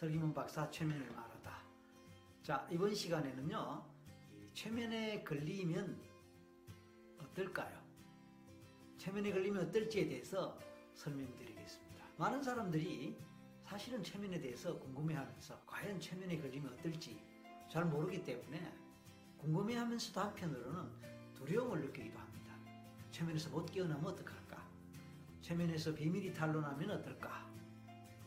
설기문 박사 최면을 말하다. 자, 이번 시간에는요, 이 최면에 걸리면 어떨까요? 최면에 걸리면 어떨지에 대해서 설명드리겠습니다. 많은 사람들이 사실은 최면에 대해서 궁금해하면서 과연 최면에 걸리면 어떨지 잘 모르기 때문에 궁금해하면서도 한편으로는 두려움을 느끼기도 합니다. 최면에서 못 깨어나면 어떡할까? 최면에서 비밀이 탄로나면 어떨까?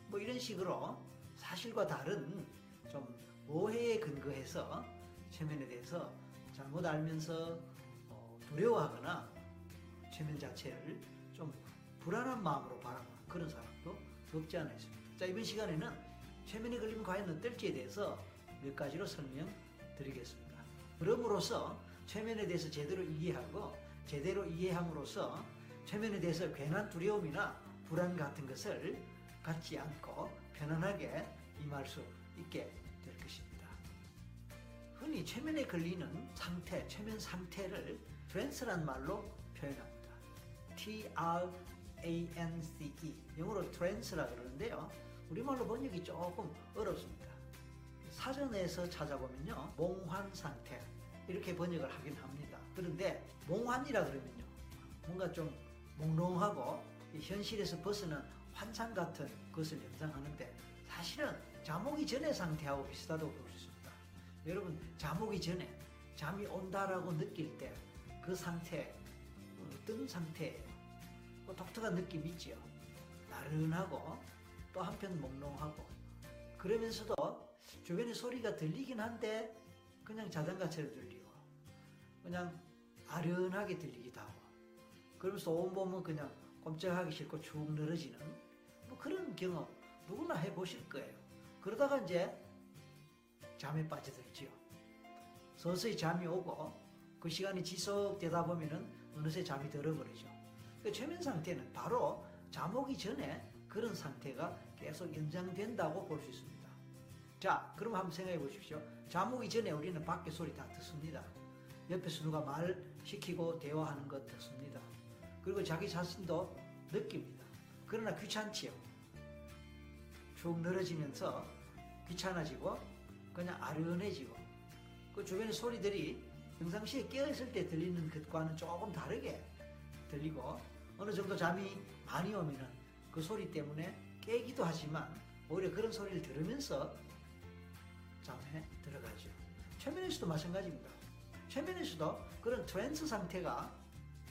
뭐 이런 식으로 사실과 다른 좀 오해에 근거해서 최면에 대해서 잘못 알면서 어, 두려워하거나 최면 자체를 좀 불안한 마음으로 바라보는 그런 사람도 없지 않아 있습니다. 자, 이번 시간에는 최면에 걸리면 과연 어떨지에 대해서 몇 가지로 설명드리겠습니다. 그럼으로써 최면에 대해서 제대로 이해하고 제대로 이해함으로써 최면에 대해서 괜한 두려움이나 불안 같은 것을 갖지 않고 편안하게 임할 수 있게 될 것입니다. 흔히 최면에 걸리는 상태, 최면 상태를 트랜스란 말로 표현합니다. T-R-A-N-C-E 영어로 트랜스라 그러는데요. 우리말로 번역이 조금 어렵습니다. 사전에서 찾아보면요. 몽환 상태 이렇게 번역을 하긴 합니다. 그런데 몽환이라 그러면요. 뭔가 좀 몽롱하고 현실에서 벗어난 환상 같은 것을 연상하는데 사실은 잠오기 전의 상태하고 비슷하다고 볼 수 있습니다. 여러분 잠오기 전에 잠이 온다라고 느낄 때 그 상태 어떤 상태예요? 뭐 독특한 느낌 있지요. 나른하고 또 한편 몽롱하고 그러면서도 주변에 소리가 들리긴 한데 그냥 자장가처럼 들리고 그냥 아련하게 들리기도 하고 그러면서 온몸은 그냥 꼼짝하기 싫고 축 늘어지는 뭐 그런 경험 누구나 해보실 거예요. 그러다가 이제 잠에 빠져들지요. 서서히 잠이 오고 그 시간이 지속되다 보면은 어느새 잠이 들어버리죠. 그 최면 상태는 바로 잠 오기 전에 그런 상태가 계속 연장된다고 볼 수 있습니다. 자, 그럼 한번 생각해 보십시오. 잠 오기 전에 우리는 밖에 소리 다 듣습니다. 옆에서 누가 말 시키고 대화하는 것 듣습니다. 그리고 자기 자신도 느낍니다. 그러나 귀찮지요. 쭉 늘어지면서 귀찮아지고 그냥 아련해지고 그 주변의 소리들이 평상시에 깨어있을 때 들리는 것과는 조금 다르게 들리고 어느 정도 잠이 많이 오면은 그 소리 때문에 깨기도 하지만 오히려 그런 소리를 들으면서 잠에 들어가죠. 최면에서도 마찬가지입니다. 최면에서도 그런 trance 상태가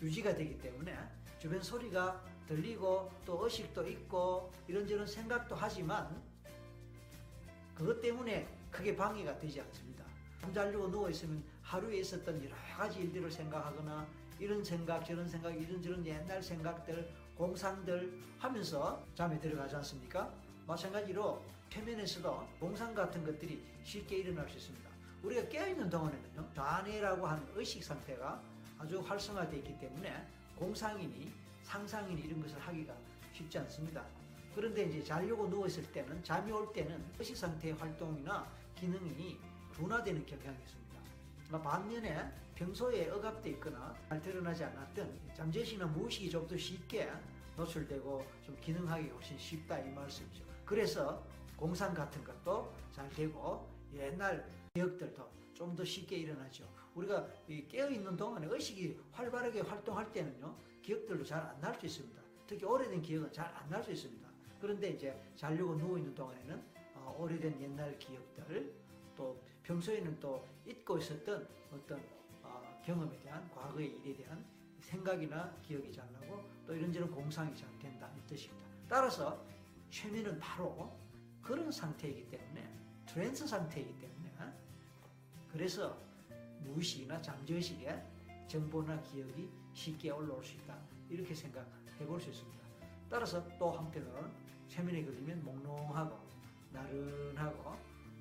유지가 되기 때문에 주변 소리가 들리고 또 의식도 있고 이런저런 생각도 하지만 그것 때문에 크게 방해가 되지 않습니다. 잠자려고 누워있으면 하루에 있었던 여러 가지 일들을 생각하거나 이런 생각 저런 생각 이런저런 옛날 생각들 공상들 하면서 잠에 들어가지 않습니까? 마찬가지로 최면에서도 공상 같은 것들이 쉽게 일어날 수 있습니다. 우리가 깨어있는 동안에는요 좌뇌라고 하는 의식 상태가 아주 활성화되어 있기 때문에 공상이니 상상이니 이런 것을 하기가 쉽지 않습니다. 그런데 이제 자려고 누워있을 때는 잠이 올 때는 의식 상태의 활동이나 기능이 둔화되는 경향이 있습니다. 반면에 평소에 억압되어 있거나 잘 드러나지 않았던 잠재시나 무의식이 좀 더 쉽게 노출되고 좀 기능하기 훨씬 쉽다 이 말씀이죠. 그래서 공상 같은 것도 잘 되고 옛날 기억들도 좀 더 쉽게 일어나죠. 우리가 깨어있는 동안에 의식이 활발하게 활동할 때는요, 기억들도 잘 안 날 수 있습니다. 특히 오래된 기억은 잘 안 날 수 있습니다. 그런데 이제 자려고 누워있는 동안에는 어, 오래된 옛날 기억들, 또 평소에는 또 잊고 있었던 어떤 어, 경험에 대한 과거의 일에 대한 생각이나 기억이 잘 나고 또 이런저런 공상이 잘 된다 이 뜻입니다. 따라서 최면은 바로 그런 상태이기 때문에 trance 상태이기 때문에 그래서 무의식이나 잠재의식에 정보나 기억이 쉽게 올라올 수 있다 이렇게 생각해 볼 수 있습니다. 따라서 또 한편으로는 최면에 걸리면 몽롱하고 나른하고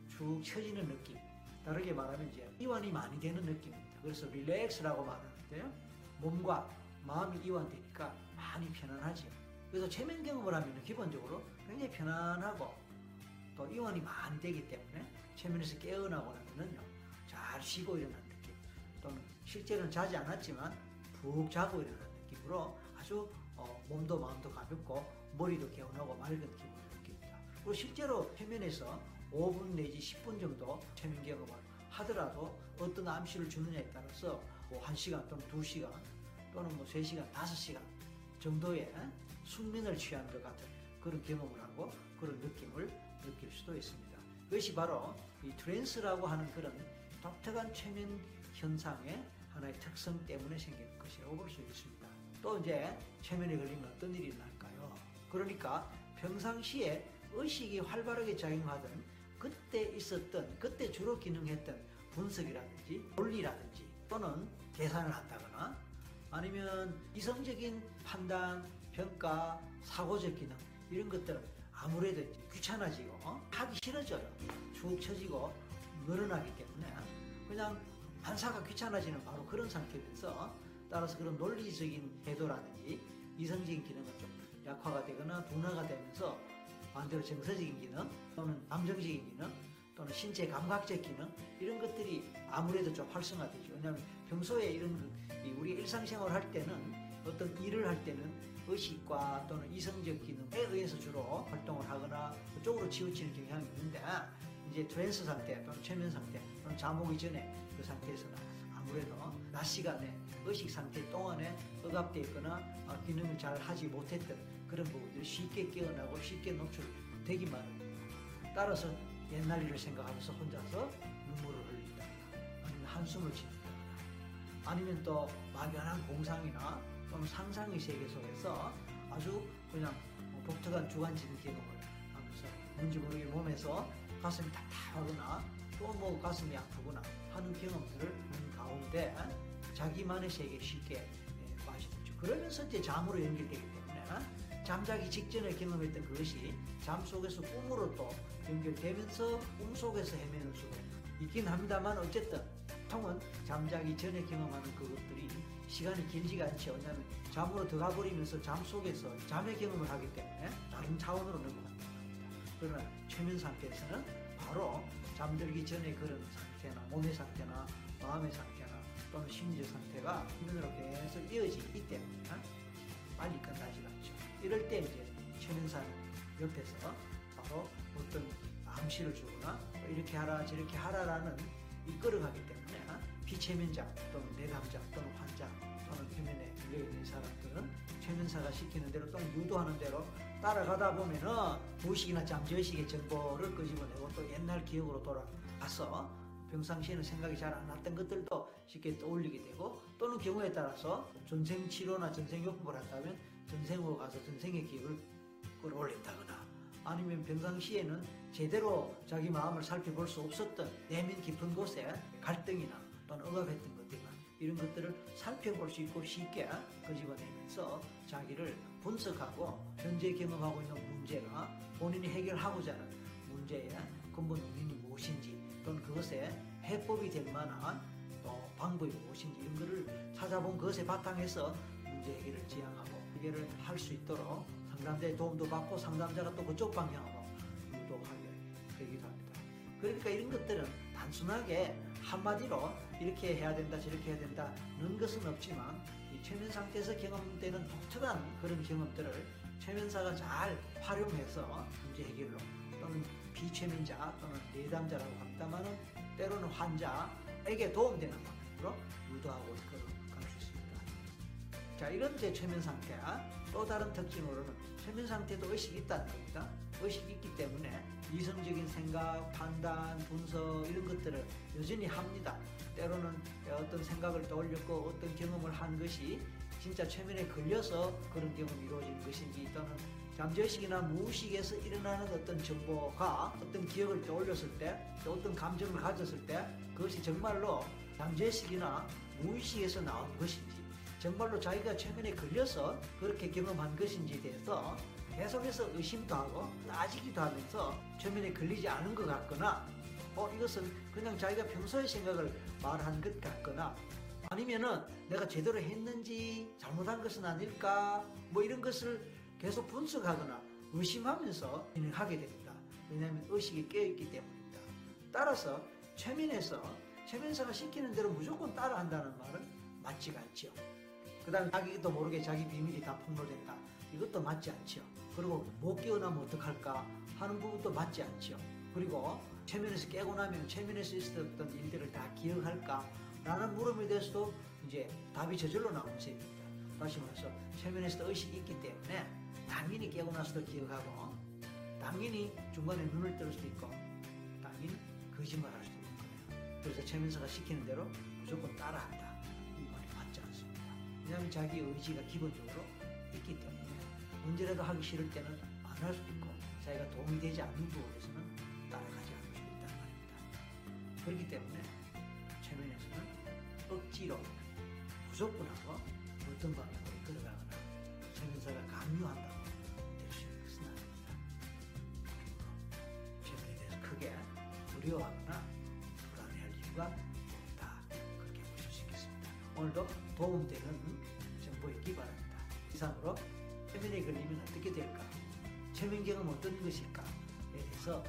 축 처지는 느낌 다르게 말하면 이제 이완이 많이 되는 느낌입니다. 그래서 릴렉스라고 말하는데요. 몸과 마음이 이완되니까 많이 편안하죠. 그래서 최면 경험을 하면 기본적으로 굉장히 편안하고 또 이완이 많이 되기 때문에 최면에서 깨어나고 나면은요 잘 쉬고 일어나는 느낌 또는 실제로는 자지 않았지만 푹 자고 일어나는 느낌으로 아주 어, 몸도 마음도 가볍고 머리도 개운하고 맑은 기분을 느낍니다. 그리고 실제로 최면에서 5분 내지 10분 정도 최면 경험을 하더라도 어떤 암시를 주느냐에 따라서 뭐 1시간 또는 2시간 또는 뭐 3시간, 5시간 정도의 숙면을 취한 것 같은 그런 경험을 하고 그런 느낌을 느낄 수도 있습니다. 그것이 바로 이 trance라고 하는 그런 독특한 최면 현상의 하나의 특성 때문에 생기는 것이라고 볼 수 있습니다. 또 이제 최면에 걸리면 어떤 일이 날까요? 그러니까 평상시에 의식이 활발하게 작용하던 그때 있었던 그때 주로 기능했던 분석이라든지 논리라든지 또는 계산을 한다거나 아니면 이성적인 판단, 평가, 사고적 기능 이런 것들은 아무래도 귀찮아지고 어? 하기 싫어져요. 축 처지고 늘어나기 때문에 그냥 반사가 귀찮아지는 바로 그런 상태면서 따라서 그런 논리적인 태도라든지 이성적인 기능은 좀 약화가 되거나 둔화가 되면서 반대로 정서적인 기능 또는 감정적인 기능 또는 신체 감각적 기능 이런 것들이 아무래도 좀 활성화되죠. 왜냐하면 평소에 이런 우리 일상생활 할 때는 어떤 일을 할 때는 의식과 또는 이성적 기능에 의해서 주로 활동을 하거나 그쪽으로 치우치는 경향이 있는데 이제 trance 상태 또는 최면 상태 또는 잠 오기 전에 그 상태에서는 아무래도 낮 시간에 의식 상태 동안에 억압되어 있거나 어, 기능을 잘 하지 못했던 그런 부분들이 쉽게 깨어나고 쉽게 노출되기만 합니다. 따라서 옛날 일을 생각하면서 혼자서 눈물을 흘린다 아니면 한숨을 짓는다 아니면 또 막연한 공상이나 또는 상상의 세계 속에서 아주 그냥 뭐 독특한 주관적인 경험을 하면서 뭔지 모르게 몸에서 가슴이 답답하거나 또 뭐 가슴이 아프거나 하는 경험들을 하는 가운데 자기만의 세계에 쉽게 빠지죠. 그러면서 이제 잠으로 연결되기 때문에 잠자기 직전에 경험했던 그것이 잠 속에서 꿈으로 또 연결되면서 꿈 속에서 헤매는 수도 있긴 합니다만 어쨌든 보통은 잠자기 전에 경험하는 그것들이 시간이 길지가 않죠. 왜냐하면 잠으로 들어가 버리면서 잠 속에서 잠의 경험을 하기 때문에 다른 차원으로 넘어간다. 그러나 최면 상태에서는 바로 잠들기 전에 그런 상태나 몸의 상태나 마음의 상태나 또는 심리적 상태가 휴면으로 계속 이어지기 때문에 빨리 끝나지 않죠. 이럴 때 이제 최면상 옆에서 바로 어떤 암시를 주거나 이렇게 하라 저렇게 하라라는 이끌어가기 때문에 비최면자 또는 내담자 또는 환자 또는 표면에 걸려있는 사람들은 최면사가 시키는 대로 또는 유도하는 대로 따라가다 보면은 무의식이나 잠재의식의 정보를 끄집어내고 또 옛날 기억으로 돌아가서 평상시에는 생각이 잘 안 났던 것들도 쉽게 떠올리게 되고 또는 경우에 따라서 전생 치료나 전생 요법을 한다면 전생으로 가서 전생의 기억을 끌어올린다거나 아니면 평상시에는 제대로 자기 마음을 살펴볼 수 없었던 내면 깊은 곳에 갈등이나 또는 억압했던 것들이나 이런 것들을 살펴볼 수 있고 쉽게 끄집어내면서 자기를 분석하고 현재 경험하고 있는 문제가 본인이 해결하고자 하는 문제의 근본 원인이 무엇인지 또는 그것에 해법이 될 만한 또 방법이 무엇인지 이런 것을 찾아본 그것에 바탕해서 문제 해결을 지향하고 해결을 할 수 있도록 상담자의 도움도 받고 상담자가 또 그쪽 방향으로 유도하게 되기도 합니다. 그러니까 이런 것들은 단순하게 한마디로 이렇게 해야 된다 저렇게 해야 된다는 것은 없지만 이 최면 상태에서 경험되는 독특한 그런 경험들을 최면사가 잘 활용해서 문제 해결로 또는 비최면자 또는 내담자라고 합니다만은 때로는 환자에게 도움되는 방향으로 유도하고 갈수 있습니다. 자 이런 제 최면 상태와 또 다른 특징으로는 최면 상태도 의식이 있다는 겁니다. 의식이 있기 때문에 이성적인 생각, 판단, 분석 이런 것들을 여전히 합니다. 때로는 어떤 생각을 떠올렸고 어떤 경험을 한 것이 진짜 최면에 걸려서 그런 경험이 이루어지는 것인지 또는 잠재의식이나 무의식에서 일어나는 어떤 정보가 어떤 기억을 떠올렸을 때 또 어떤 감정을 가졌을 때 그것이 정말로 잠재의식이나 무의식에서 나온 것인지 정말로 자기가 최면에 걸려서 그렇게 경험한 것인지에 대해서 계속해서 의심도 하고 따지기도 하면서 최면에 걸리지 않은 것 같거나 어 이것은 그냥 자기가 평소의 생각을 말한 것 같거나 아니면은 내가 제대로 했는지 잘못한 것은 아닐까 뭐 이런 것을 계속 분석하거나 의심하면서 진행하게 됩니다. 왜냐하면 의식이 깨어있기 때문입니다. 따라서 최면에서 최면사가 시키는 대로 무조건 따라한다는 말은 맞지가 않죠. 그 다음에 자기도 모르게 자기 비밀이 다 폭로된다. 이것도 맞지 않죠. 그리고 못 깨어나면 어떡할까 하는 부분도 맞지 않죠. 그리고 최면에서 깨고 나면 최면에서 있었던 일들을 다 기억할까? 라는 물음에 대해서도 이제 답이 저절로 나오는 셈입니다. 다시 말해서 최면에서도 의식이 있기 때문에 당연히 깨고 나서도 기억하고 당연히 중간에 눈을 뜰 수도 있고 당연히 거짓말 할 수도 있는 거예요. 그래서 최면서가 시키는 대로 무조건 따라한다. 이 말이 맞지 않습니다. 왜냐하면 자기 의지가 기본적으로 있기 때문에 언제라도 하기 싫을 때는 안 할 수도 있고 자기가 도움이 되지 않는 부분에서는 따라가지 않을 수도 있다는 말입니다. 그렇기 때문에 최면에서는 억지로 무조건 하고 어떤 방향으로 걸어가거나 최면사가 강요한다고 될수 있는 것은 아닙니다. 그리고 최면에 대해서 크게 두려워하거나 불안해할 이유가 없다. 그렇게 보실 수 있겠습니다. 오늘도 도움되는 정보였기 바랍니다. 이상으로 최면에 걸리면 어떻게 될까? 최면 경험 어떤 것일까에 대해서